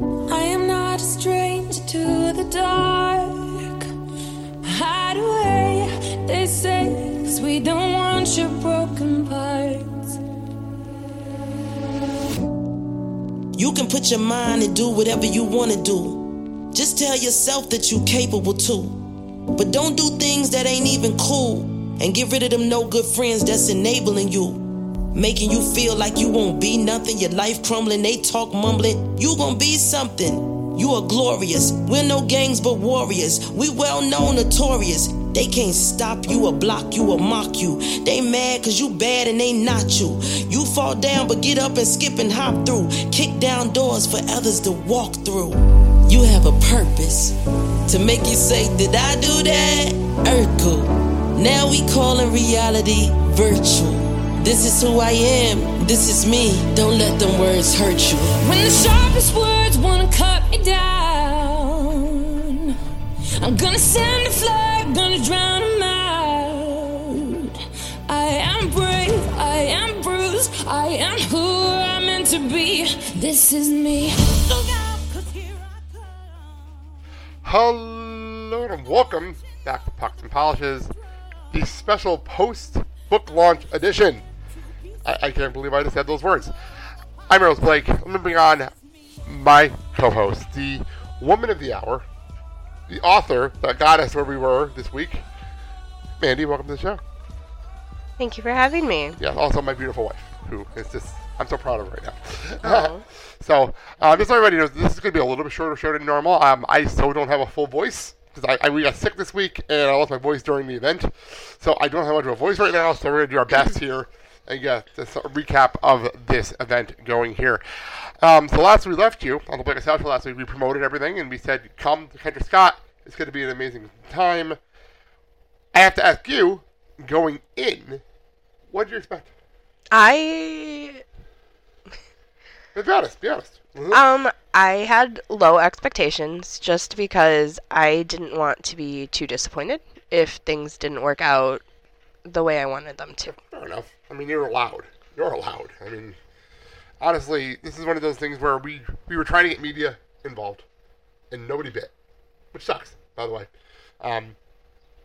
I am not a stranger to the dark. Hide away, they say, 'cause we don't want your broken parts. You can put your mind and do whatever you want to do. Just tell yourself that you're capable too. But don't do things that ain't even cool. And get rid of them no good friends that's enabling you. Making you feel like you won't be nothing, your life crumbling, they talk mumbling. You gonna be something. You are glorious. We're no gangs but warriors. We well known, notorious. They can't stop you or block you or mock you. They mad cause you bad and they not you. You fall down but get up and skip and hop through. Kick down doors for others to walk through. You have a purpose to make you say, Did I do that? Urkel. Now we calling reality virtual. This is who I am. This is me. Don't let them words hurt you. When the sharpest words wanna cut me down, I'm gonna send a flood, gonna drown 'em out. I am brave, I am bruised, I am who I'm meant to be. This is me. Look out, 'cause here I come. Hello and welcome back to Pucks and Polishes, the special post book launch edition. I, I can't believe I just said those words. I'm Rose Blake. I'm going to bring on my co host, the woman of the hour, the author that got us where we were this week. Mandy, welcome to the show. Thank you for having me. Yeah, also my beautiful wife, who is just, I'm so proud of her right now. Oh. so, uh, just so everybody knows, this is going to be a little bit shorter show than normal. Um, I still don't have a full voice because I, I we got sick this week and I lost my voice during the event, so I don't have much of a voice right now. So we're going to do our best here and get this recap of this event going here. Um, so last we left you on the Black Couch last week, we promoted everything and we said, "Come to Kendra Scott. It's going to be an amazing time." I have to ask you, going in, what did you expect? I Be honest. Be honest. Mhm. um I had low expectations just because I didn't want to be too disappointed if things didn't work out the way I wanted them to. Fair enough. I mean, you're allowed. You're allowed. I mean, honestly, this is one of those things where we we were trying to get media involved, and nobody bit, which sucks, by the way. Um,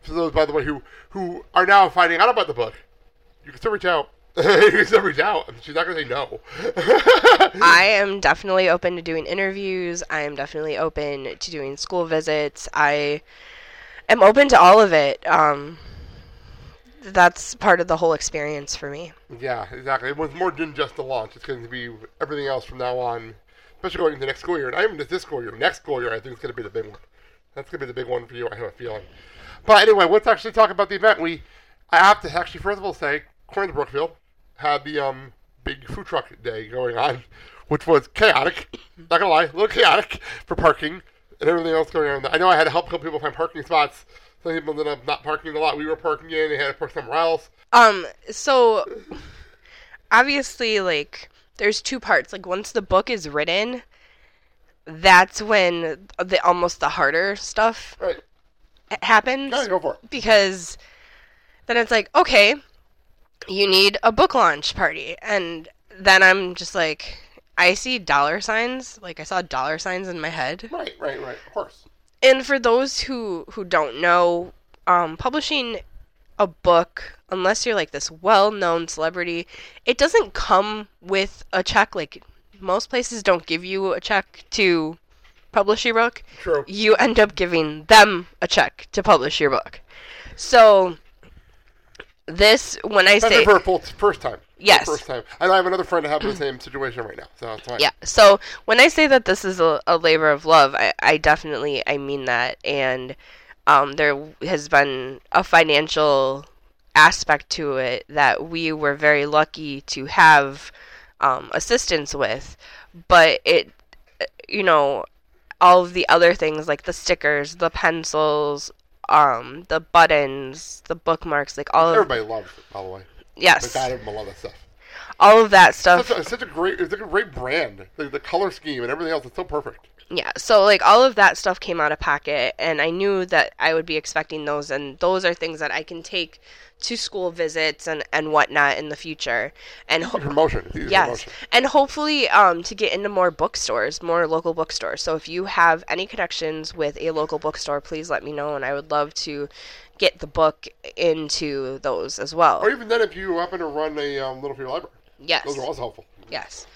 for those, by the way, who who are now finding out about the book, you can still reach out. you can still reach out. She's not gonna say no. I am definitely open to doing interviews. I am definitely open to doing school visits. I am open to all of it. Um that's part of the whole experience for me. yeah, exactly. It was more than just the launch. It's going to be everything else from now on, especially going into next school year. And not even just this school year. Next school year, I think it's going to be the big one. That's going to be the big one for you. I have a feeling. But anyway, let's actually talk about the event. We, I have to actually first of all say, to Brookfield, had the um big food truck day going on, which was chaotic. Not gonna lie, a little chaotic for parking and everything else going on. I know I had to help a couple people find parking spots. Some people ended up not parking in the lot we were parking in. They had to park somewhere else. Um, so obviously, like, there's two parts. Like, once the book is written, that's when the almost the harder stuff Right, happens go for it. because then it's like, okay, you need a book launch party, and then I'm just like, I see dollar signs. Like, I saw dollar signs in my head. Right, right, right. Of course. And for those who who don't know um, publishing a book unless you're like this well-known celebrity it doesn't come with a check like most places don't give you a check to publish your book True. you end up giving them a check to publish your book so this when i Especially say for full first time. Yes. First time. And I have another friend that having the same situation right now. So that's fine. Yeah. So when I say that this is a, a labor of love, I, I definitely I mean that, and um, there has been a financial aspect to it that we were very lucky to have um, assistance with, but it, you know, all of the other things like the stickers, the pencils, um, the buttons, the bookmarks, like all of Everybody loves it, by the way. yes, Like, I lot of stuff. All of that stuff. Such a, such a great, it's like a great brand. The, the color scheme and everything else is so perfect. Yeah, so like all of that stuff came out of pocket, and I knew that I would be expecting those, and those are things that I can take to school visits and and whatnot in the future, and ho- Promotion. It's Yes, promotion. and hopefully um, to get into more bookstores, more local bookstores. So if you have any connections with a local bookstore, please let me know, and I would love to get the book into those as well. Or even then, if you happen to run a um, Little Free Library, yes, those are also helpful. yes.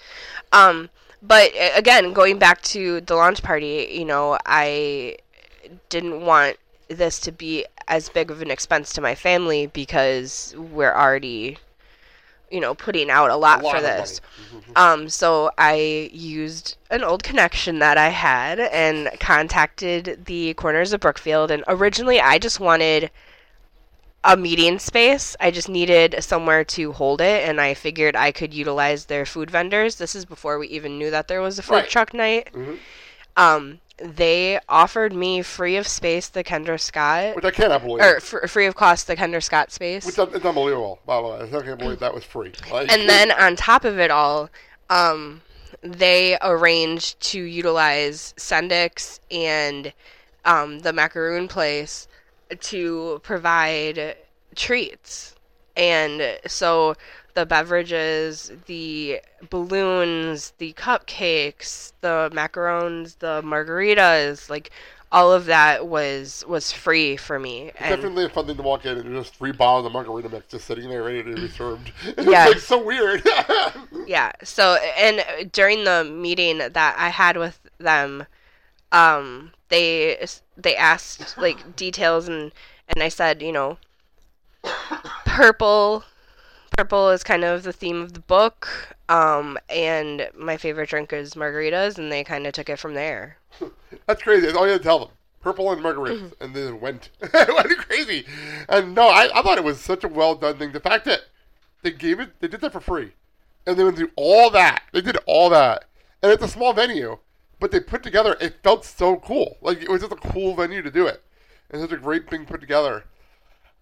Um, but again, going back to the launch party, you know, I didn't want this to be as big of an expense to my family because we're already, you know, putting out a lot, A lot for this. Um, so I used an old connection that I had and contacted the Corners of Brookfield. And originally, I just wanted a meeting space. I just needed somewhere to hold it, and I figured I could utilize their food vendors. This is before we even knew that there was a food Right. truck night. Mhm. Um, they offered me free of space the Kendra Scott, Which I cannot believe. or f- free of cost the Kendra Scott space. Which is- unbelievable, by the way. I can't believe that was free. Like, and then on top of it all, um, they arranged to utilize Sendik's and um, the macaroon place to provide treats. And so the beverages, the balloons, the cupcakes, the macarons, the margaritas, like all of that was was free for me. And definitely a fun thing to walk in and just three bottles of margarita mix just sitting there ready to be served. It's Yes. like so weird. Yeah. So, and during the meeting that I had with them, um, they they asked like details, and and I said, you know, purple, purple is kind of the theme of the book. Um, and my favorite drink is margaritas, and they kind of took it from there. That's crazy. That's all you had to tell them. Purple and margaritas. Mm-hmm. And then it went. went crazy. And no, I, I thought it was such a well done thing. The fact that they gave it, they did that for free. And they went through all that. They did all that. And it's a small venue, but they put together, it felt so cool. Like it was just a cool venue to do it. And such a great thing put together.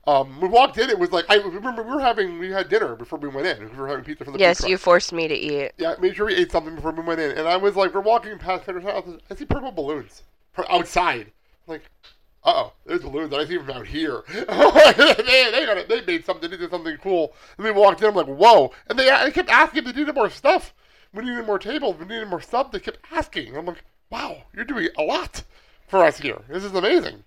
Um, we walked in, it was like, I remember we were having, we had dinner before we went in. We were having pizza from the Yes, you forced me to eat. Yeah, made sure we ate something before we went in. And I was like, we're walking past Fender's house. I see purple balloons from outside. I'm like, uh oh, there's balloons. That I see them out here. they, they, got it. they made something. They did something cool. And we walked in. I'm like, whoa. And they, they kept asking to do more stuff. We needed more tables. We needed more stuff. They kept asking. I'm like, wow, you're doing a lot for us here. This is amazing.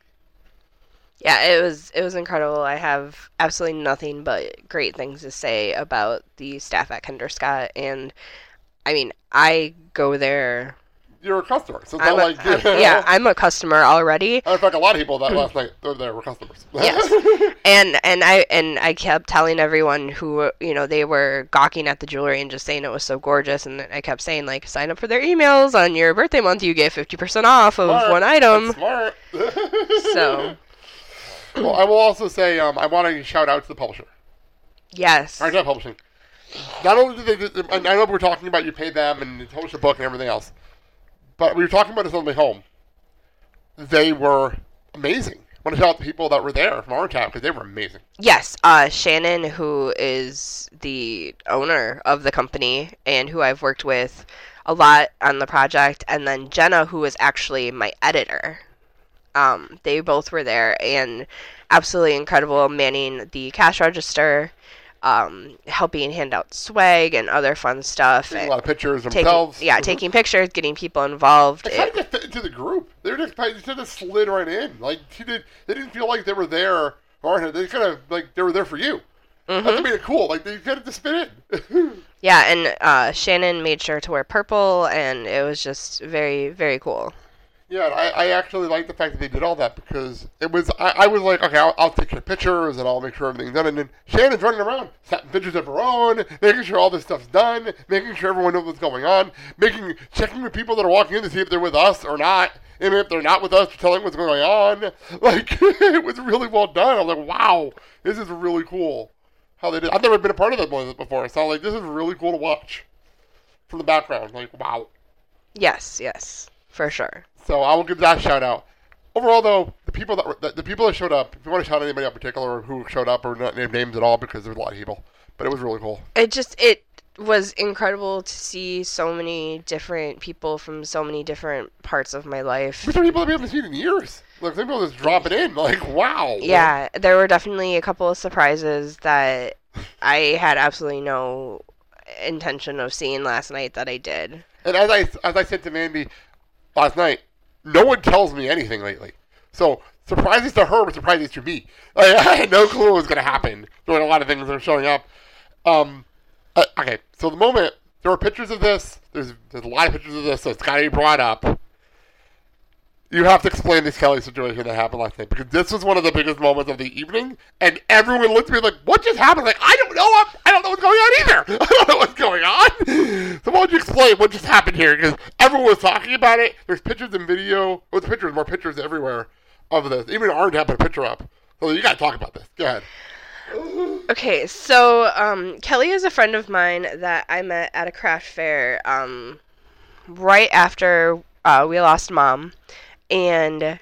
Yeah, it was it was incredible. I have absolutely nothing but great things to say about the staff at Kendra Scott, and I mean, I go there. You're a customer. So it's I'm not a, like, I'm- yeah, I'm a customer already. In fact, a lot of people that last night they were there were customers. Yes. and and I and I kept telling everyone who you know they were gawking at the jewelry and just saying it was so gorgeous, and I kept saying like sign up for their emails on your birthday month, you get fifty percent off of Smart. one item. That's smart. So well, I will also say um, I want to shout out to the publisher. yes, not publishing. Not only did they, I know we're talking about you pay them and you publish a book and everything else, but we were talking about this on the way home. They were amazing. I want to shout out the people that were there from our town because they were amazing. Yes, uh, Shannon, who is the owner of the company and who I've worked with a lot on the project, and then Jenna, who is actually my editor. Um, they both were there and absolutely incredible, manning the cash register, um, helping hand out swag and other fun stuff. Taking a lot of pictures Taking- themselves. yeah, taking pictures, getting people involved. They kind of just fit into the group. They were just they just slid right in. Like she did. They didn't feel like they were there. Or they kind of like they were there for you. Mm-hmm. What made it cool. Like they kind of just fit in. yeah, and uh, Shannon made sure to wear purple, and it was just very, very cool. Yeah, I, I actually like the fact that they did all that because it was I, I was like, okay, I'll, I'll take your pictures and I'll make sure everything's done. And then Shannon's running around, snapping pictures of her own, making sure all this stuff's done, making sure everyone knows what's going on, making checking with people that are walking in to see if they're with us or not. And if they're not with us, telling what's going on. Like it was really well done. I'm like, wow, this is really cool. How they did. I've never been a part of that one before, so like this is really cool to watch from the background. Like wow. Yes, yes, for sure. So I will give that shout out. Overall, though, the people that the, people that showed up. If you want to shout out anybody in particular who showed up or not name names at all, because there's a lot of people, but it was really cool. It just it was incredible to see so many different people from so many different parts of my life. Some people that we haven't seen in years. Like some people just drop it in. Like wow. Yeah, there were definitely a couple of surprises that I had absolutely no intention of seeing last night that I did. And as I as I said to Mandy last night, no one tells me anything lately. So surprises to her but surprises to me. Like, I had no clue what was going to happen. Were a lot of things that are showing up. Um, uh, okay, so the moment there were pictures of this. There's there's a lot of pictures of this, so it's got to be brought up. You have to explain this Kelly situation that happened last night because this was one of the biggest moments of the evening, and everyone looked at me like, "What just happened?" Like, I don't know. I'm, I don't know what's going on either. I don't know what's going on. So why don't you explain what just happened here? Because everyone was talking about it. There's pictures and video. It's pictures, more pictures everywhere of this. Even Orange had a picture up. So you got to talk about this. Go ahead. Okay, so um, Kelly is a friend of mine that I met at a craft fair um, right after uh, we lost mom, and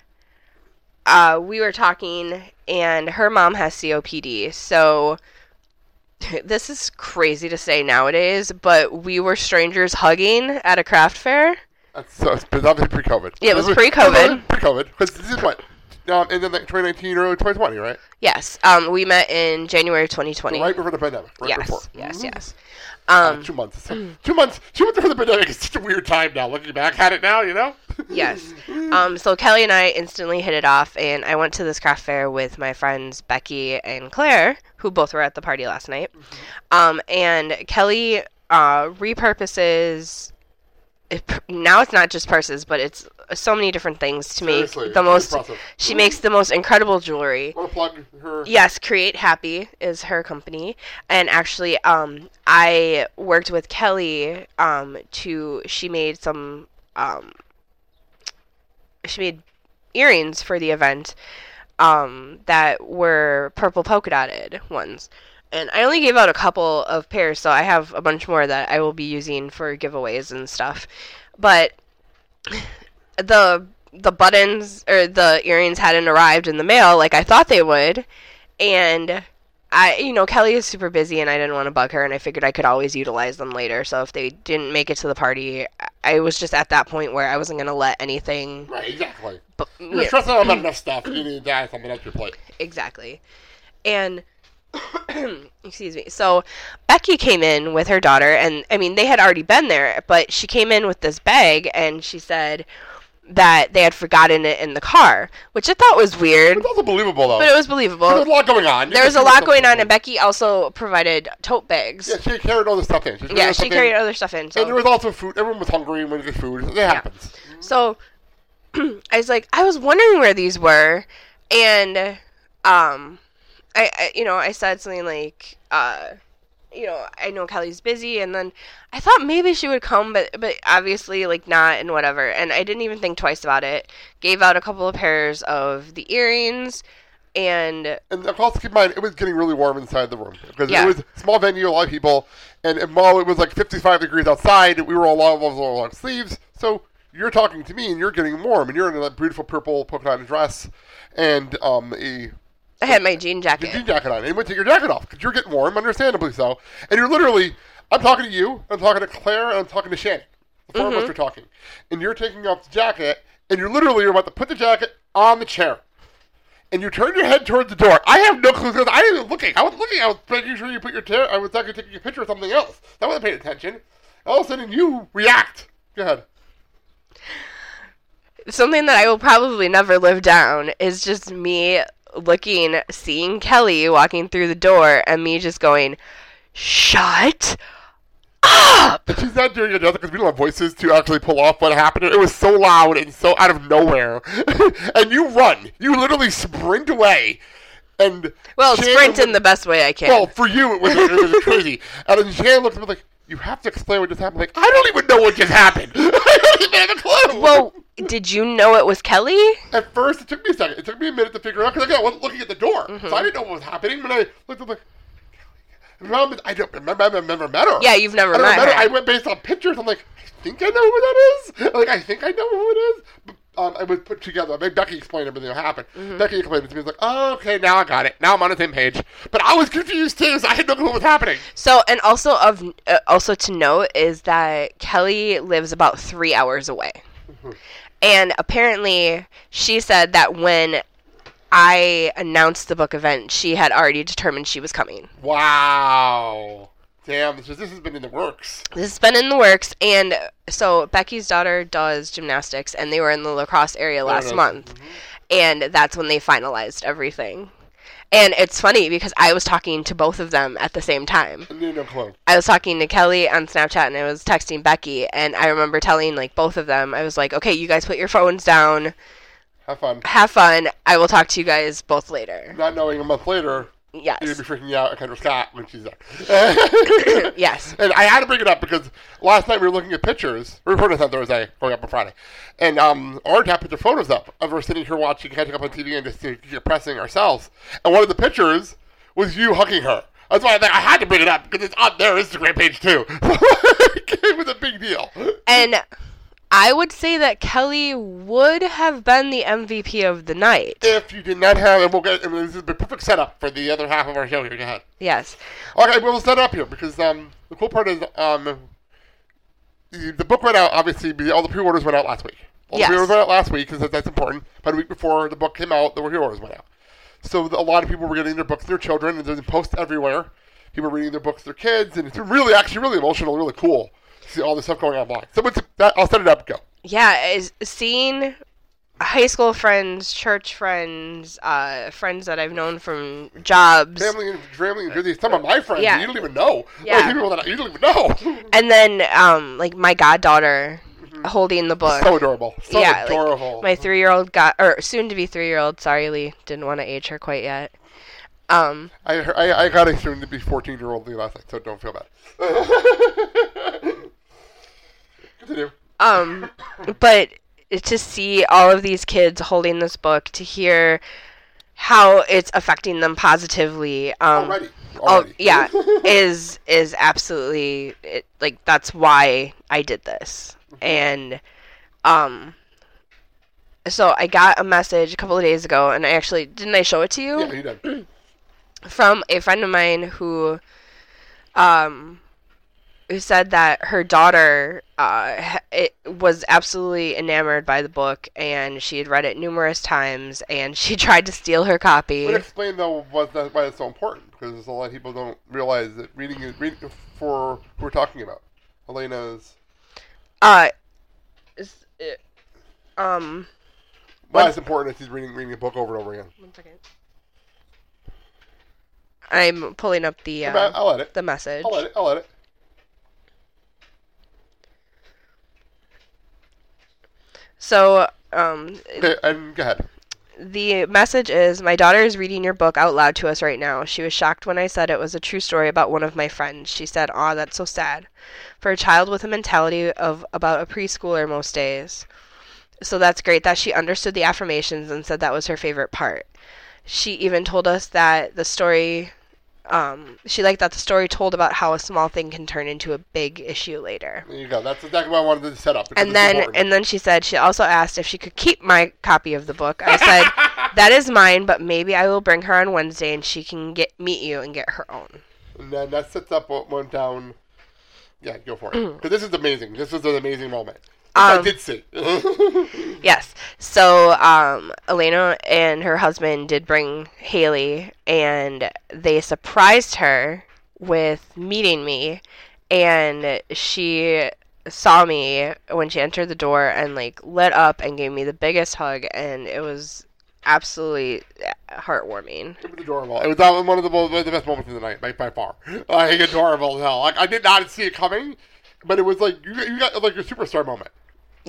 uh, we were talking, and her mom has COPD, so this is crazy to say nowadays, but we were strangers hugging at a craft fair. That's so it's obviously pre-COVID. Yeah, it was This pre-COVID. Pre-COVID, because this is what, um, in the like 2019 or 2020, right? Yes, um, we met in January 2020. Right before the pandemic. Right yes, before. yes, Mhm. yes. Uh, Um, two months. two months. Two months before the pandemic is such a weird time now. Looking back at it now, you know. Yes. Um, so Kelly and I instantly hit it off, and I went to this craft fair with my friends Becky and Claire, who both were at the party last night. Um, and Kelly uh, repurposes. It, now it's not just purses, but it's so many different things to Seriously, make the most. impressive. She makes the most incredible jewelry. To plug her? Yes, Create Happy is her company, and actually, um, I worked with Kelly. Um, to she made some. Um, she made earrings for the event. Um, that were purple polka dotted ones, and I only gave out a couple of pairs, so I have a bunch more that I will be using for giveaways and stuff. But the the buttons or the earrings hadn't arrived in the mail like I thought they would, and I you know Kelly is super busy and I didn't want to bug her and I figured I could always utilize them later. So if they didn't make it to the party, I- was just at that point where I wasn't gonna let anything. Right. Exactly. But, You're stressing out about enough stuff. You need to add something else to your plate. exactly. And excuse me. So Becky came in with her daughter and I mean they had already been there, but she came in with this bag and she said that they had forgotten it in the car, which I thought was weird, It's also believable though. but it was believable. a lot going on. You There was a lot going on and Becky also provided tote bags. Yeah, she carried all the stuff in. She Yeah, she carried in. other stuff in. And there So, was also food. Everyone was hungry and wanted to get food. It happens. so I was like, I was wondering where these were, and um, I, I you know I said something like, uh, you know, I know Kelly's busy, and then I thought maybe she would come, but but obviously like not, and whatever. And I didn't even think twice about it. Gave out a couple of pairs of the earrings, and And also keep in mind, it was getting really warm inside the room because Yeah. it was a small venue, a lot of people, and, and while it was like 55 degrees outside, we were all long, long, long, long sleeves. So you're talking to me, and you're getting warm, and you're in a beautiful purple polka dot dress and um a I had my jean your jacket. jean jacket on, and you take your jacket off because you're getting warm, understandably so. And you're literally, I'm talking to you, I'm talking to Claire, and I'm talking to Shannon. The 4 of us mm-hmm. are talking, and you're taking off the jacket, and you're literally you're about to put the jacket on the chair. And you turn your head towards the door. I have no clue because I wasn't even looking. I was looking. I was making sure you put your chair. I was actually taking a picture of something else. I wasn't paying attention. All of a sudden, you react. Go ahead. something that I will probably never live down is just me looking, seeing Kelly walking through the door, and me just going, "Shut up!" But she's not doing it because we don't have voices to actually pull off what happened. It was so loud and so out of nowhere. and you run. You literally sprint away. And Well, Shannon sprint in the best way I can. Well, for you, it was, it was crazy. And then Shannon looked at me like, you have to explain what just happened. Like, I don't even know what just happened. I don't even have a clue. well, did you know it was Kelly? at first, it took me a second. It took me a minute to figure out because I wasn't looking at the door. Mm-hmm. So I didn't know what was happening. When I looked, I'm like, Mom, I don't remember. I've never met her. Yeah, you've never I met remember. her. I went based on pictures. I'm like, I think I know who that is. Like, I think I know who it is. But um, it was put together. I mean, Becky explained everything that happened. Mm-hmm. Becky explained it to me. It's like, oh, okay, now I got it. Now I'm on the same page. But I was confused too. So I had no clue what was happening. So, and also of uh, also to note is that Kelly lives about three hours away, and apparently she said that when I announced the book event, she had already determined she was coming. Wow. Damn, this, is- this has been in the works. This has been in the works, and so Becky's daughter does gymnastics, and they were in the La Crosse area last month, mm-hmm. and that's when they finalized everything. And it's funny because I was talking to both of them at the same time. I no clue. I was talking to Kelly on Snapchat and I was texting Becky and I remember telling like both of them I was like, "Okay, you guys put your phones down. Have fun. Have fun. I will talk to you guys both later." Not knowing a month later, Yes. gonna be freaking out at Kendra Scott when she's there. yes. And I had to bring it up because last night we were looking at pictures. We recorded this on Thursday, going up on Friday. And um, Orange had put their photos up of her sitting here watching, catching up on TV and just depressing ourselves. And one of the pictures was you hugging her. That's why I, think I had to bring it up because it's on their Instagram page too. it was a big deal. And I would say that Kelly would have been the MVP of the night. If you did not have, and we'll get, I mean, this is the perfect setup for the other half of our show here. Go ahead. Yes. Okay, we'll set up here because um, the cool part is um, the, the book went out. Obviously, all the pre-orders went out last week. All Yes. the pre-orders went out last week because that's important. About a week before the book came out, the pre-orders went out. So the, a lot of people were getting their books to their children, and there's posts everywhere. People reading their books to their kids, and it's really, actually, really emotional, really cool see all this stuff going on online. So that, I'll set it up. Go. Yeah, is seeing high school friends, church friends, uh, friends that I've known from jobs, Family and family and Jersey. Some of my friends Yeah. you don't even know. Yeah. Like, people that I- you don't even know. and then um, like my goddaughter holding the book. so adorable. So yeah, like, adorable. my three-year-old got or soon to be three-year-old. Sorry, Lee, didn't want to age her quite yet. Um, I, I, I got a soon to be 14 year old last night, so don't feel bad. Continue. um, but to see all of these kids holding this book, to hear how it's affecting them positively, um, Already. oh Already. yeah, is is absolutely it, like that's why I did this, and um. So I got a message a couple of days ago, and I actually didn't I show it to you? Yeah, you did. from a friend of mine who um who said that her daughter uh it was absolutely enamored by the book and she had read it numerous times and she tried to steal her copy But explain though what that, why it's so important because there's a lot of people don't realize that reading is reading for who we're talking about. Elena's. uh is it, um Why What- it's important that she's reading reading a book over and over again. one second I'm pulling up the I'll, uh, I'll let it. the message. I'll let it. I'll let So, um, Okay, and go ahead. The message is My daughter is reading your book out loud to us right now. She was shocked when I said it was a true story about one of my friends. She said, Aw, that's so sad. For a child with a mentality of about a preschooler most days. So that's great that she understood the affirmations and said that was her favorite part. She even told us that the story, um, she liked that the story told about how a small thing can turn into a big issue later. There you go. That's exactly what I wanted to set up. And then important. and then she said she also asked if she could keep my copy of the book. I said that is mine, but maybe I will bring her on Wednesday and she can get meet you and get her own. And then that sets up what went down. Yeah, go for it. Mm. Because this is amazing. This was an amazing moment. I Um, did see. Yes. So um, Elena and her husband did bring Haley, and they surprised her with meeting me, and she saw me when she entered the door and like lit up and gave me the biggest hug, and it was absolutely heartwarming. It was adorable. It was one of the, mo- the best moments of the night, by, by far. Like adorable as hell. Like I did not see it coming, but it was like you, you got like your superstar moment.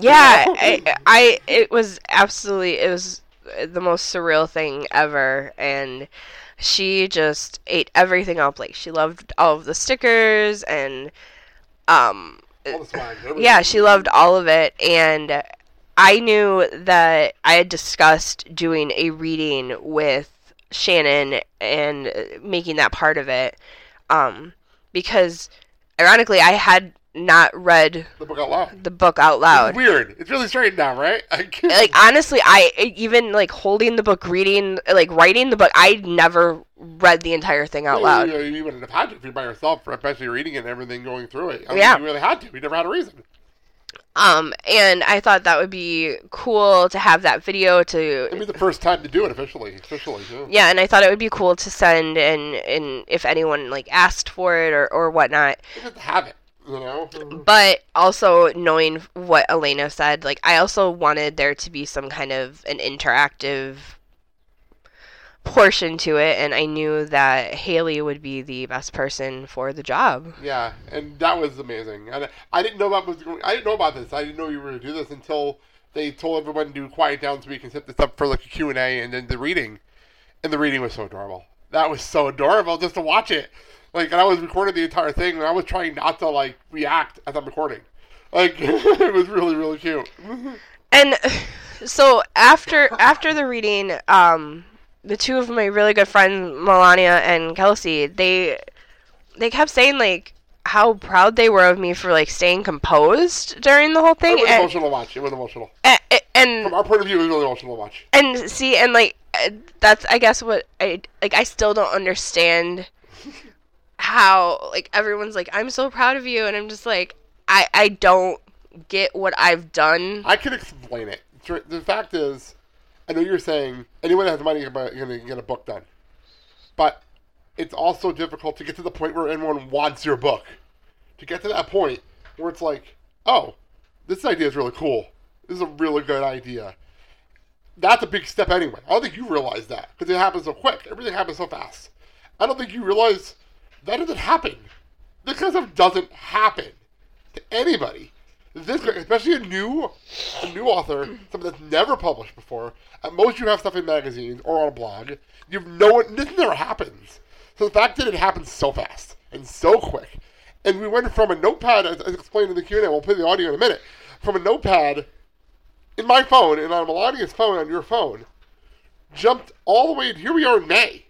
Yeah, I, I it was absolutely it was the most surreal thing ever, and she just ate everything up. Like she loved all of the stickers and um swag. yeah, she loved all of it, and I knew that I had discussed doing a reading with Shannon and uh, making that part of it, um, because ironically, I had not read The book out loud. the book out loud. It's weird. It's really strange now, right? Like honestly i even like holding the book reading like writing the book i never read the entire thing out loud You, you wouldn't have had to if you're by yourself, especially reading it and everything going through it. I Yeah. You really had to. You never had a reason. um and i thought that would be cool to have that video to. It'd be the first time to do it officially. Officially, yeah. yeah and i thought it would be cool to send and and if anyone like asked for it or or whatnot have it, you know. Mm-hmm. but also knowing what elena said like i also wanted there to be some kind of an interactive portion to it and i knew that haley would be the best person for the job Yeah, and that was amazing. And I didn't know about was going. I didn't know about this. I didn't know you were going to do this until they told everyone to quiet down so we can set this up for like a Q and A and then the reading. And the reading was so adorable. That was so adorable just to watch it. Like, and I was recording the entire thing, and I was trying not to like react as I'm recording. Like, it was really really cute. and so after after the reading um the two of my really good friends melania and kelsey they they kept saying like how proud they were of me for like staying composed during the whole thing. It was and, emotional watch. It was emotional. and, and From our point of view, it was really emotional watch. and see and like uh, that's i guess what i like i still don't understand how like everyone's like i'm so proud of you and i'm just like i i don't get what i've done I can explain it. The fact is, I know you're saying anyone that has money is going to get a book done, but it's also difficult to get to the point where anyone wants your book. To get to that point where it's like, oh, this idea is really cool. This is a really good idea. That's a big step anyway. I don't think you realize that because it happens so quick. Everything happens so fast. I don't think you realize that doesn't happen. This kind of stuff doesn't happen to anybody. This, especially a new, a new author, something that's never published before. At most, you have stuff in magazines or on a blog. You've no one. This never happens. So the fact that it happens so fast and so quick, and we went from a notepad, as, as explained in the Q and A. We'll play the audio in a minute. From a notepad in my phone and on Melania's phone on your phone, jumped all the way. Here we are in May.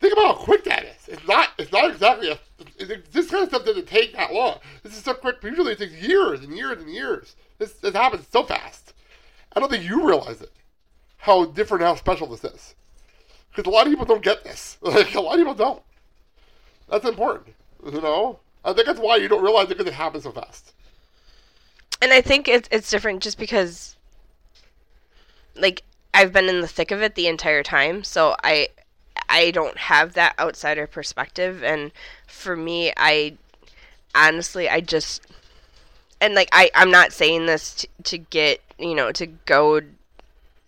Think about how quick that is. It's not. It's not exactly a. This kind of stuff doesn't take that long. This is so quick. Usually it takes years and years and years. This this happens so fast. I don't think you realize it. How different, how special this is. Because a lot of people don't get this. Like a lot of people don't. That's important. You know. I think that's why you don't realize it because it happens so fast. and I think it's it's different just because like I've been in the thick of it the entire time, so I I don't have that outsider perspective and for me I honestly I just and like I I'm not saying this to, to get, you know, to go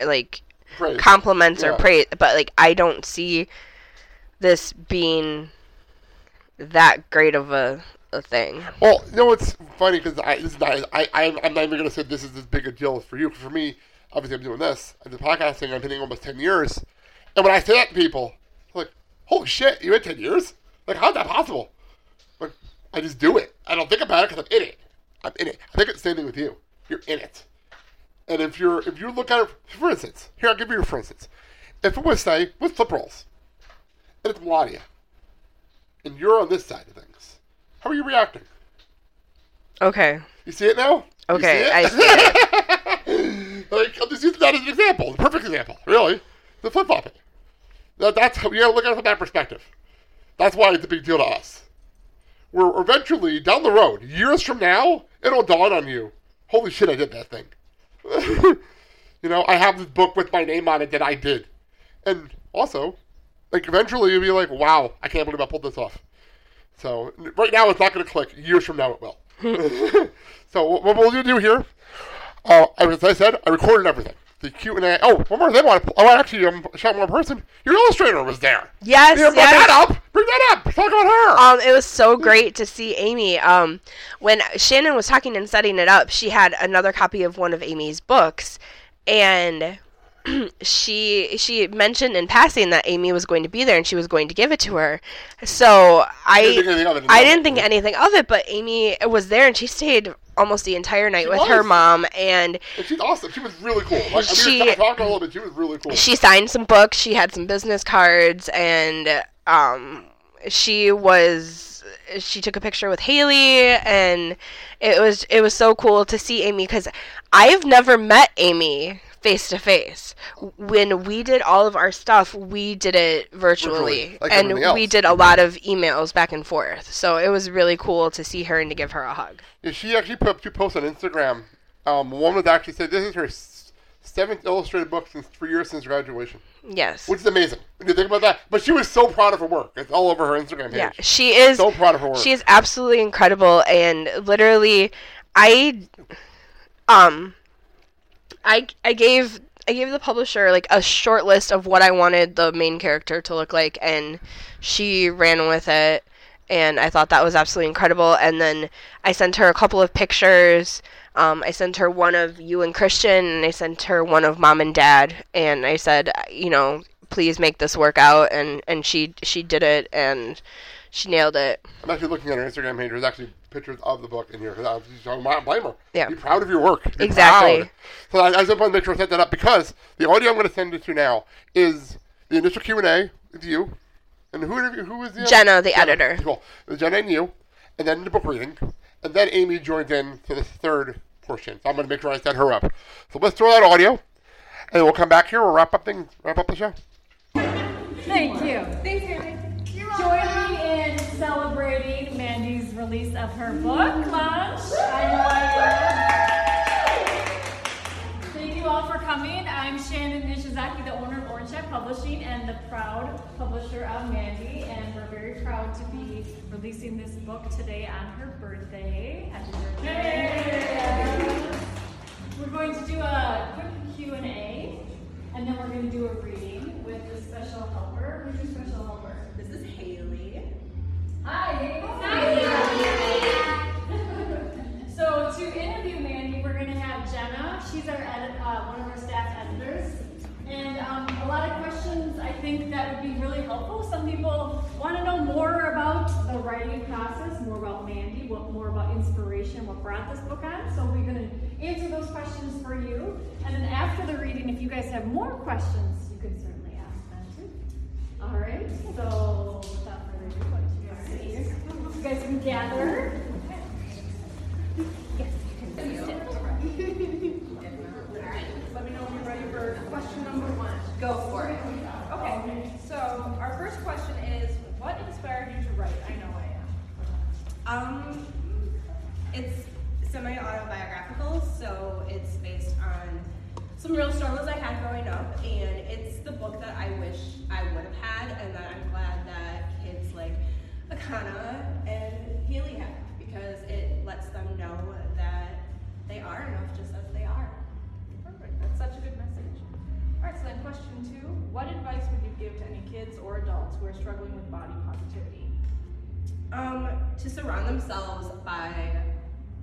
like Praise. compliments or praise, but like I don't see this being that great of a, a thing. Well, you know what's funny because I this is not I I'm, I'm not even gonna say this is as big a deal for you. For me, obviously, I'm doing this. I did podcasting. I'm hitting almost ten years, and when I say that to people, like, "Holy shit, you had ten years? Like, how's that possible?" Like, I just do it. I don't think about it because I'm in it. I'm in it. I think it's the same thing with you. You're in it. And if you're if you look at it, for instance, here I'll give you a for instance. If it was say with flip rolls, and it's Melania, and you're on this side of things, how are you reacting? Okay. You see it now? Okay, see I see it. like, I'll just use that as an example. The perfect example, really. The flip flopping. That, that's how you gotta look at it from that perspective. That's why it's a big deal to us. We're eventually down the road, years from now, it'll dawn on you. Holy shit, I did that thing. you know, I have this book with my name on it that I did. And also, like eventually you'll be like, wow, I can't believe I pulled this off. So right now it's not going to click. Years from now it will. so what what we'll do here, uh, as I said, I recorded everything. The Q and A. Oh, one more thing. I want to. Oh, actually, um, shout one person. Your illustrator was there. Yes, Yeah, bring yes. that up. Bring that up. Talk about her. Um, it was so great to see Amy. Um, when Shannon was talking and setting it up, she had another copy of one of Amy's books, and she she mentioned in passing that Amy was going to be there and she was going to give it to her. So I didn't think anything of it, I didn't think anything of it, but Amy was there and she stayed almost the entire night She with her mom and And she's awesome. She was really cool. Like, I mean, She- we talking a little bit. She was really cool. she signed some books she had some business cards and um she was was she took a picture with Haley, and it was it was so cool to see Amy because I've never met Amy face to face. When we did all of our stuff, we did it virtually, Virtually, like and we did a lot of emails back and forth. So it was really cool to see her and to give her a hug. Yeah, she actually put up two posts on Instagram. Um, one was actually said this is her seventh illustrated book since three years since graduation, Yes. which is amazing when you think about that. But she was so proud of her work. It's all over her Instagram page. Yeah, she is. So proud of her work. She is absolutely incredible, and literally, I, um, I I gave I gave the publisher like a short list of what I wanted the main character to look like, and she ran with it, and I thought that was absolutely incredible. And then I sent her a couple of pictures. Um, I sent her one of you and Christian, and I sent her one of mom and dad, and I said, you know, please make this work out, and and she she did it, and she nailed it. I'm actually looking at her Instagram page. There's actually pictures of the book in here. Just- I don't blame her. Yeah. Be proud of your work. Be Exactly. proud. So I, I just want to make sure I set that up because the audio I'm going to send it to now is the initial Q and A with you, and who interview- who is the Jenna, the editor. Cool. Jenna and you, and then the book reading, and then Amy joins in to the third portion. So I'm going to make sure I set her up. So let's throw that audio, and we'll come back here. We'll wrap up things. Wrap up the show. Thank you. Thanks, Haley. Join me in celebrating Mandy's release of her book launch. I know I am. Thank you all for coming. I'm Shannon Nishizaki, the owner of Orangehat Publishing and the proud publisher of Mandy, and we're very proud to be releasing this book today on her birthday. Happy birthday! We're going to do a quick Q and then we're going to do a reading with the special helper. Who's your special helper? This is Haley. Hi, Haley. Hi! So to interview Mandy, we're going to have Jenna. She's our edit, uh, one of our staff editors. And um, a lot of questions I think that would be really helpful. Some people want to know more about the writing process, more about Mandy, what more about inspiration, what brought this book on. So we're going to answer those questions for you. And then after the reading, if you guys have more questions, you can certainly ask them too. All right, so without further ado, what do you guys? You guys can gather. Yes, you can sit. All right, let me know when you're ready for question number one. Go for it. Okay, so our first question is, what inspired you to write? I know I am. Um, it's semi-autobiographical, so it's based on some real struggles I had growing up, and it's the book that I wish I would have had, and that I'm glad that kids like Akana and Haley have, because it lets them know that they are enough just as they are. Perfect. That's such a good message. All right, so then question two. What advice would you give to any kids or adults who are struggling with body positivity? Um, to surround themselves by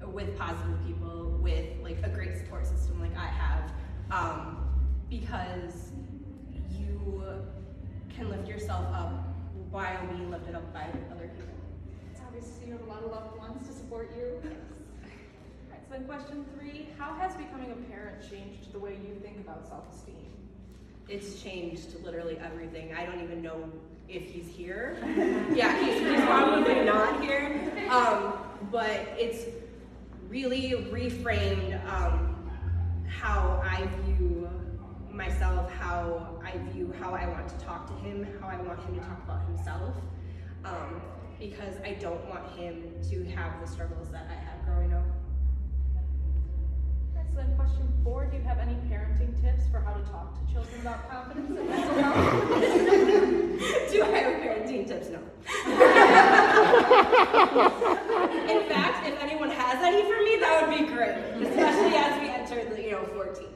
with positive people, with like a great support system like I have, um, because you can lift yourself up while being lifted up by other people. It's obvious you have a lot of loved ones to support you. All right, so then question three. How has becoming a parent changed the way you think about self-esteem? It's changed literally everything. I don't even know if he's here. yeah, he's, he's probably not here. Um, but it's really reframed um, how I view myself, how I view how I want to talk to him, how I want him to talk about himself. Um, because I don't want him to have the struggles that I had growing up. All right, so then question four. Do you have any parenting tips for how to talk to children about confidence and mental health? Do I have parenting tips? No. In fact, if anyone has any for me, that would be great, especially as we enter the, you know, 14.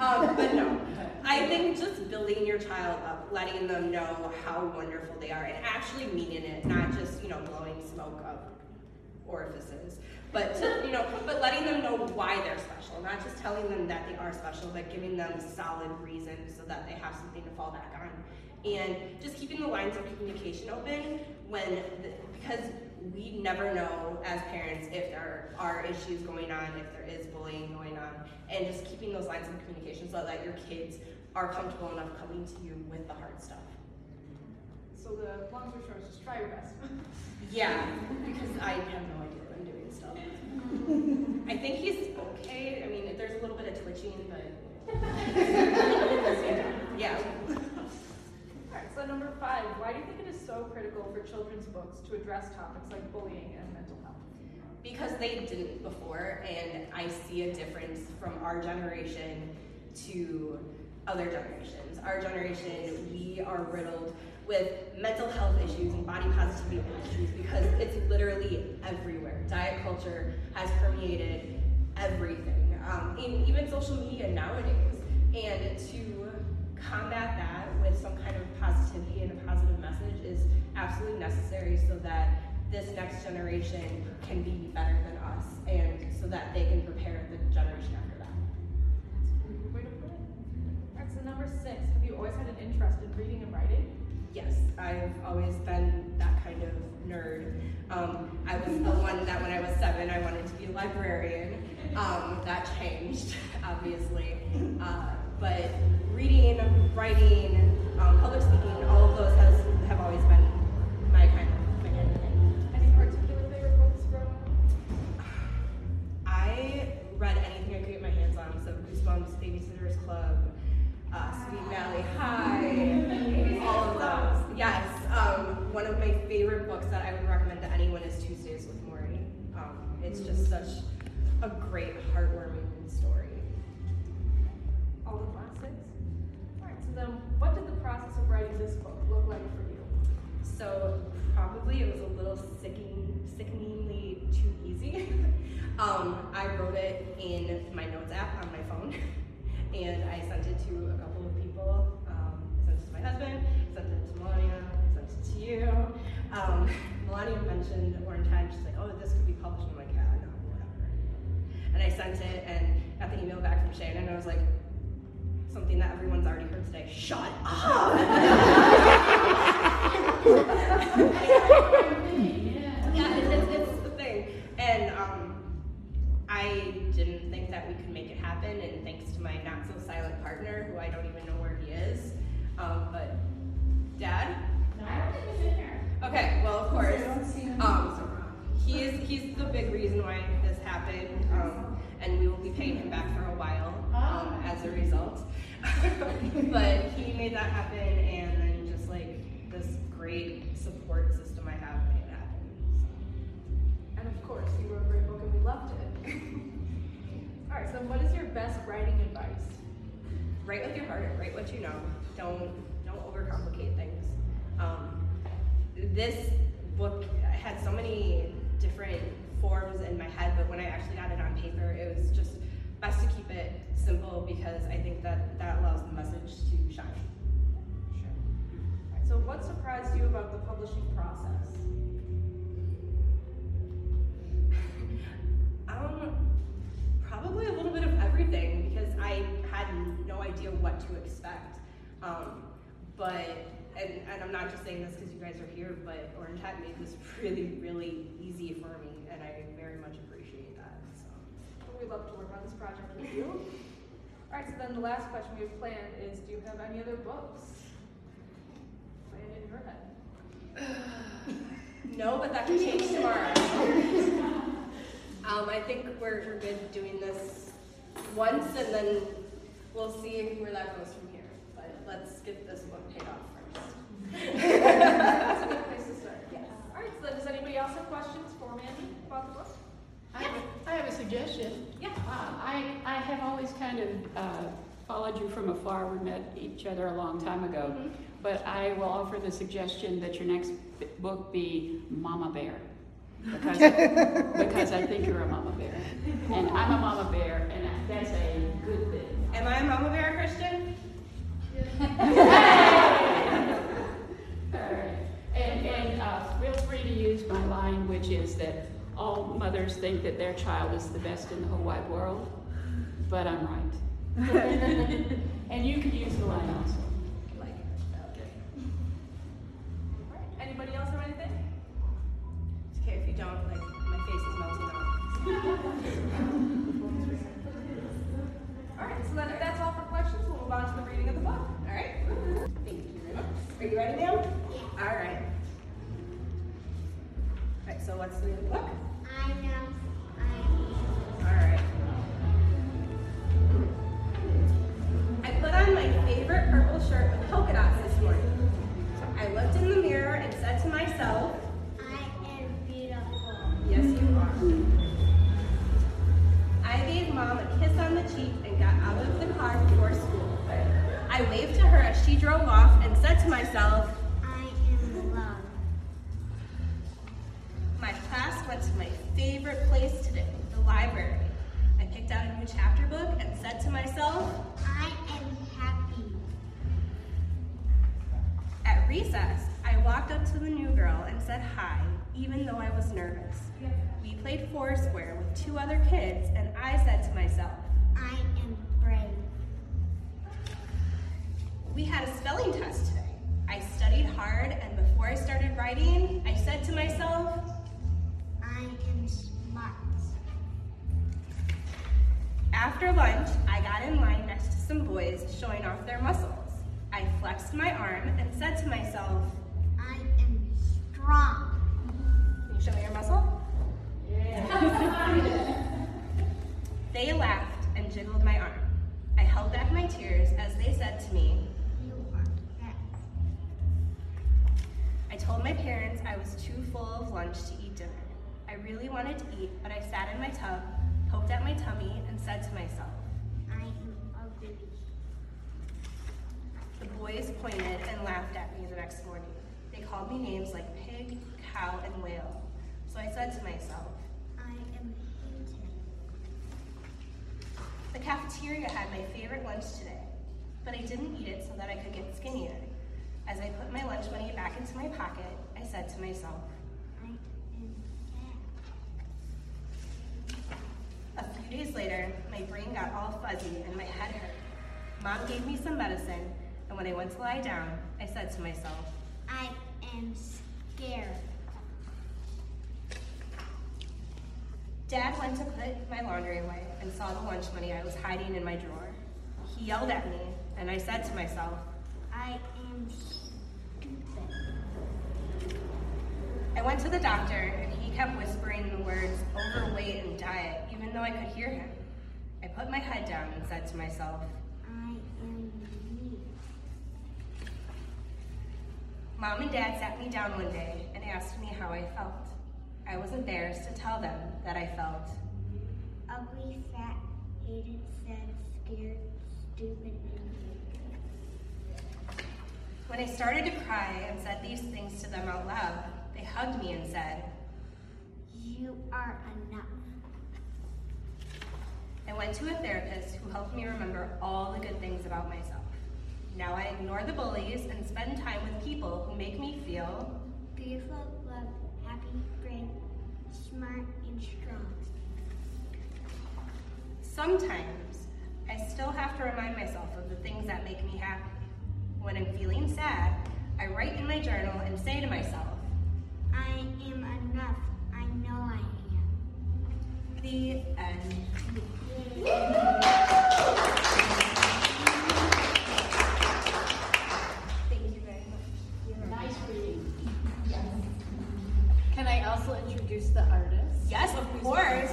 Um, but no, I think just building your child up, letting them know how wonderful they are, and actually meaning it, not just, you know, blowing smoke up orifices, but to, you know, but letting them know why they're special, not just telling them that they are special, but giving them solid reasons so that they have something to fall back on. And just keeping the lines of communication open when, the, because we never know as parents if there are issues going on, if there is bullying going on, and just keeping those lines of communication so that your kids are comfortable enough coming to you with the hard stuff. So the long story short is just try your best. Yeah, because I have no idea what I'm doing still. I think he's okay. I mean, there's a little bit of twitching, but yeah. Alright, so number five, why do you think it is so critical for children's books to address topics like bullying and mental health? Because they didn't before, and I see a difference from our generation to other generations. Our generation, we are riddled with mental health issues and body positivity issues because it's literally everywhere. Diet culture has permeated everything, um, in even social media nowadays. And to combat that with some kind of positivity and a positive message is absolutely necessary so that this next generation can be better than us and so that they can prepare the generation after that. That's a good way to put it. So number six, have you always had an interest in reading and writing? Yes, I've always been that kind of nerd. Um, I was the one that when I was seven, I wanted to be a librarian. Um, that changed, obviously. Uh, but reading, writing, um, public speaking, all of those has, have always been my kind I read anything I could get my hands on, so Goosebumps, Babysitter's Club, uh, Sweet Valley High, all of those. Yes, um, one of my favorite books that I would recommend to anyone is Tuesdays with Morrie. Um, it's just such a great, heartwarming story. All the classics? Alright, so then what did the process of writing this book look like for you? So probably it was a little sickening, sickeningly too easy. um, it in my notes app on my phone, and I sent it to a couple of people. Um, I sent it to my husband, I sent it to Melania, I sent it to you. Um, Melania mentioned Orangehat. She's like, "Oh, this could be published." I'm like, "Yeah, no, whatever." And I sent it, and got the email back from Shannon, and I was like, "Something that everyone's already heard today. Shut up." yeah, it's, it's, it's the thing. And um, I didn't think that we could make it happen, and thanks to my not so silent partner, who I don't even know where he is. Um, but, Dad? Okay, well, of course. Um, he is, he's the big reason why this happened, um, and we will be paying him back for a while um, as a result. but he made that happen, and then just like this great support system I have made it happen. And of course, you wrote a great book and we loved it. Alright, so what is your best writing advice? write with your heart write what you know don't don't overcomplicate things um, this book had so many different forms in my head but when i actually got it on paper it was just best to keep it simple because i think that that allows the message to shine Alright, so what surprised you about the publishing process? Um, probably a little bit of everything because I had no idea what to expect. Um, but and, and I'm not just saying this because you guys are here, but Orangehat made this really, really easy for me, and I very much appreciate that. So. Well, We'd love to work on this project with you. Alright, so then the last question we have planned is do you have any other books planned in your head? No, but that can change tomorrow. um, I think we're, we're good doing this once, and then we'll see where that goes from here. But let's get this book paid off first. That's a good place to start. Yes. Alright, so then does anybody else have questions for Mandy about the book? I have, a- I have a suggestion. Yeah. Uh, I, I have always kind of uh, followed you from afar. We met each other a long time ago. Mhm. But I will offer the suggestion that your next b- book be Mama Bear. Because, because I think you're a mama bear. And I'm a mama bear, and that's a good thing. Am I a mama bear Christian? All right. And, and uh, feel free to use my line, which is that all mothers think that their child is the best in the whole wide world, but I'm right. and you can use the line also. We played Foursquare with two other kids, and I said to myself, I am brave. We had a spelling test today. I studied hard, and before I started writing, I said to myself, I am smart. After lunch, I got in line next to some boys showing off their muscles. I flexed my arm and said to myself, I am strong. Can you show me your muscle? they laughed and jiggled my arm. I held back my tears as they said to me. I told my parents I was too full of lunch to eat dinner. I really wanted to eat, but I sat in my tub, poked at my tummy, and said to myself, I am ugly. The boys pointed and laughed at me the next morning. They called me names like pig, cow, and whale. So I said to myself, I am hated. The cafeteria had my favorite lunch today, but I didn't eat it so that I could get skinnier. As I put my lunch money back into my pocket, I said to myself, I am a few days later, my brain got all fuzzy and my head hurt. Mom gave me some medicine, and when I went to lie down, I said to myself, I am scared. Dad went to put my laundry away and saw the lunch money I was hiding in my drawer. He yelled at me, and I said to myself, I am stupid. I went to the doctor, and he kept whispering the words overweight and diet, even though I could hear him. I put my head down and said to myself, I am. Mom and Dad sat me down one day and asked me how I felt. I was embarrassed to tell them that I felt. Ugly, fat, hated, sad, scared, stupid. When I started to cry and said these things to them out loud, they hugged me and said, You are enough. I went to a therapist who helped me remember all the good things about myself. Now I ignore the bullies and spend time with people who make me feel Beautiful, loved, happy, brave, smart, and strong. Sometimes I still have to remind myself of the things that make me happy. When I'm feeling sad, I write in my journal and say to myself, I am enough. I know I am. the end. Thank you very much. Nice reading. Can I also introduce the artist? Yes, of course.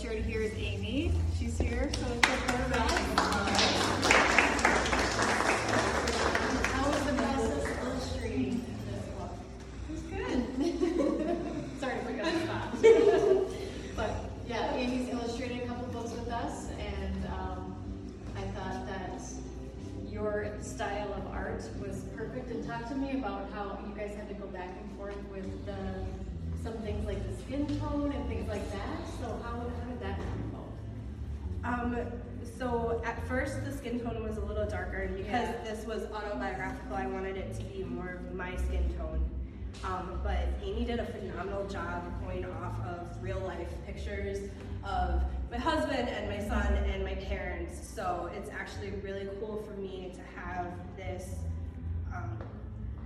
Sure to hear is Amy. She's here, so it's her back. How was the process illustrating this book? It was good. Sorry to put you on the spot. but yeah, Amy's illustrated a couple books with us, and um, I thought that your style of art was perfect. And talk to me about how you guys had to go back and forth with the some things like the skin tone and things like that. So how, how did that come about? Um, so at first the skin tone was a little darker and because Yeah. this was autobiographical, I wanted it to be more of my skin tone. Um, but Amy did a phenomenal job going off of real life pictures of my husband and my son and my parents. So it's actually really cool for me to have this um,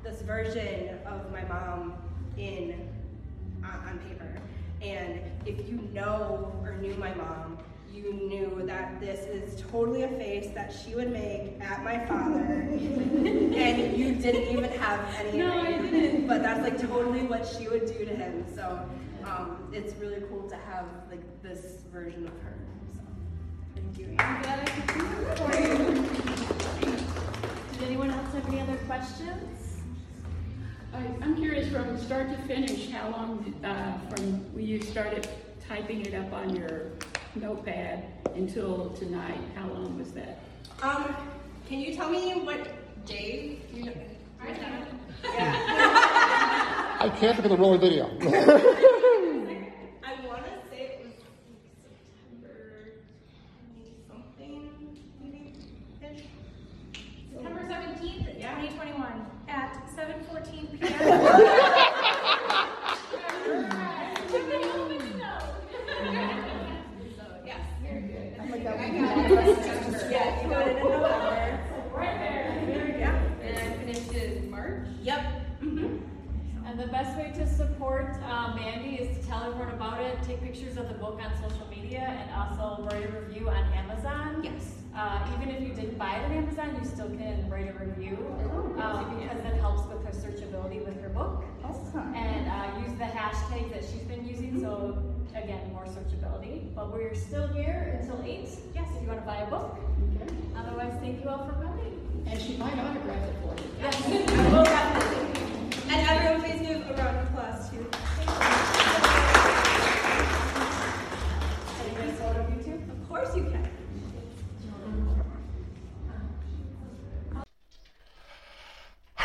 this version of my mom in on, on paper. And if you know or knew my mom, you knew that this is totally a face that she would make at my father. and you didn't even have any No, I didn't. But that's like totally what she would do to him. So um, it's really cool to have like this version of her. So, thank you. I'm glad I could do that for you. Did anyone else have any other questions? I, I'm curious from start to finish, how long uh, from when you started typing it up on your notepad until tonight? How long was that? Um, can you tell me what day you know? I can't look at the rolling video.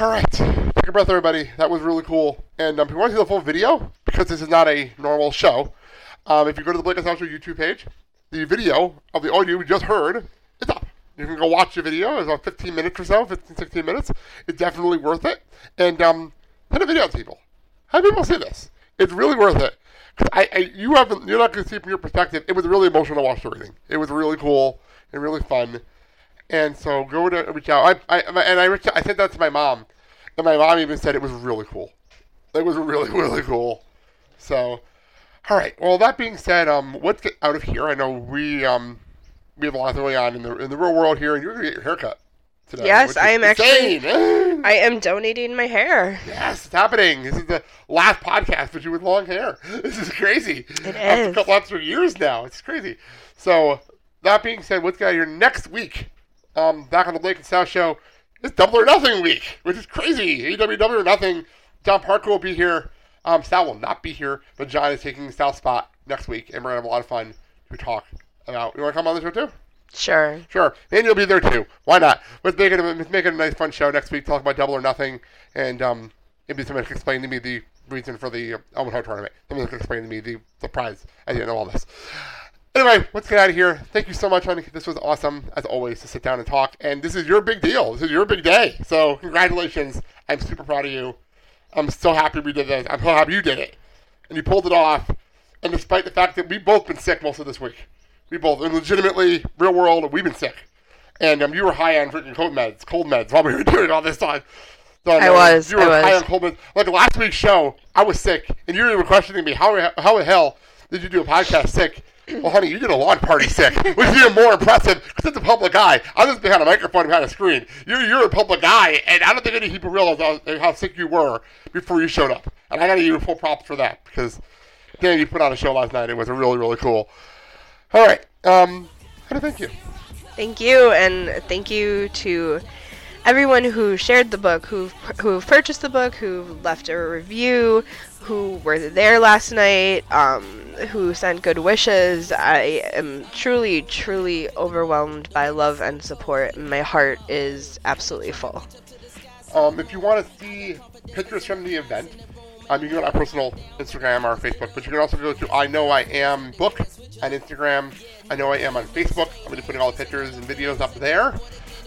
All right, take a breath, everybody. That was really cool. And um, if you want to see the full video, because this is not a normal show, um, if you go to the Blake House YouTube page, the video of the audio we just heard is up. You can go watch the video. It's about 15 minutes or so, 15, 16 minutes. It's definitely worth it. And um, send a video to people. Have people see this. It's really worth it. 'Cause I, I, you haven't, you're not going to see from your perspective. It was really emotional to watch the reading. It was really cool and really fun. And so go to reach out. I, I and I reached, I sent that to my mom, and my mom even said it was really cool. It was really really cool. So, all right. Well, that being said, um, let's get out of here. I know we um we have a lot going on in the in the real world here, and you're gonna get your haircut today. Yes, I am actually. I am donating my hair. Yes, it's happening. This is the last podcast with you with long hair. This is crazy. It After is. a couple extra years now. It's crazy. So, that being said, what's got here next week? Um, back on the Blake and Sal show, it's Double or Nothing week, which is crazy. AEW Double or Nothing. John Parker will be here. Um, Sal will not be here, but John is taking Sal's spot next week, and we're gonna have a lot of fun to talk about. You want to come on the show too? Sure. Sure. And you'll be there too. Why not? Let's make it a, let's make it a nice fun show next week. Talk about double or nothing, and um, maybe someone can explain to me the reason for the uh, Elmwood Ho tournament. Someone can explain to me the, the prize. I didn't know all this. Anyway, let's get out of here. Thank you so much, honey. This was awesome, as always, to sit down and talk. And this is your big deal. This is your big day. So congratulations. I'm super proud of you. I'm so happy we did this. I'm so happy you did it. And you pulled it off. And despite the fact that we've both been sick most of this week, we both, and legitimately, real world, we've been sick. And um, you were high on drinking cold meds, cold meds while we were doing all this time. So, I um, was, You were I high on cold meds. Like last week's show, I was sick, and you were questioning me, how, how the hell did you do a podcast sick? Well, honey, you did a lawn party sick, which is even more impressive because it's a public eye. I'm just behind a microphone behind a screen. You're, you're a public eye, and I don't think any people realize how, how sick you were before you showed up. And I got to give you full props for that because, Dan, you put on a show last night. It was really, really cool. All right. Um, do thank you? Thank you, and thank you to everyone who shared the book, who who purchased the book, who left a review, who were there last night, um, who sent good wishes. I am truly, truly overwhelmed by love and support, and my heart is absolutely full. Um, if you want to see pictures from the event, um, you can go to our personal Instagram or Facebook, but you can also go to I Know I Am book on Instagram. I Know I Am on Facebook. I'm going to be putting all the pictures and videos up there.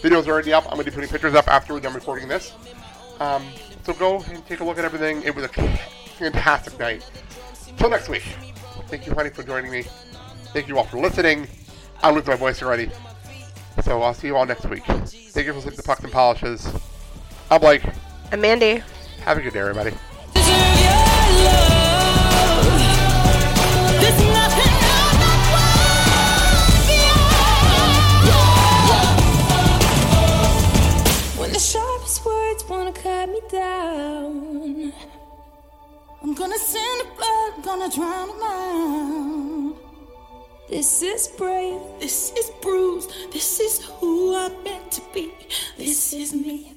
Videos are already up. I'm going to be putting pictures up after we're done recording this. Um, so go and take a look at everything. It was a fantastic night. Till next week. Thank you, honey, for joining me. Thank you all for listening. I lose my voice already. So I'll see you all next week. Thank you for listening to Pucks and Polishes. I'm Blake. I'm Mandy. Have a good day, everybody. Gonna send a blood gonna drown him out. This is brave, this is bruised, this is who I'm meant to be, this is me.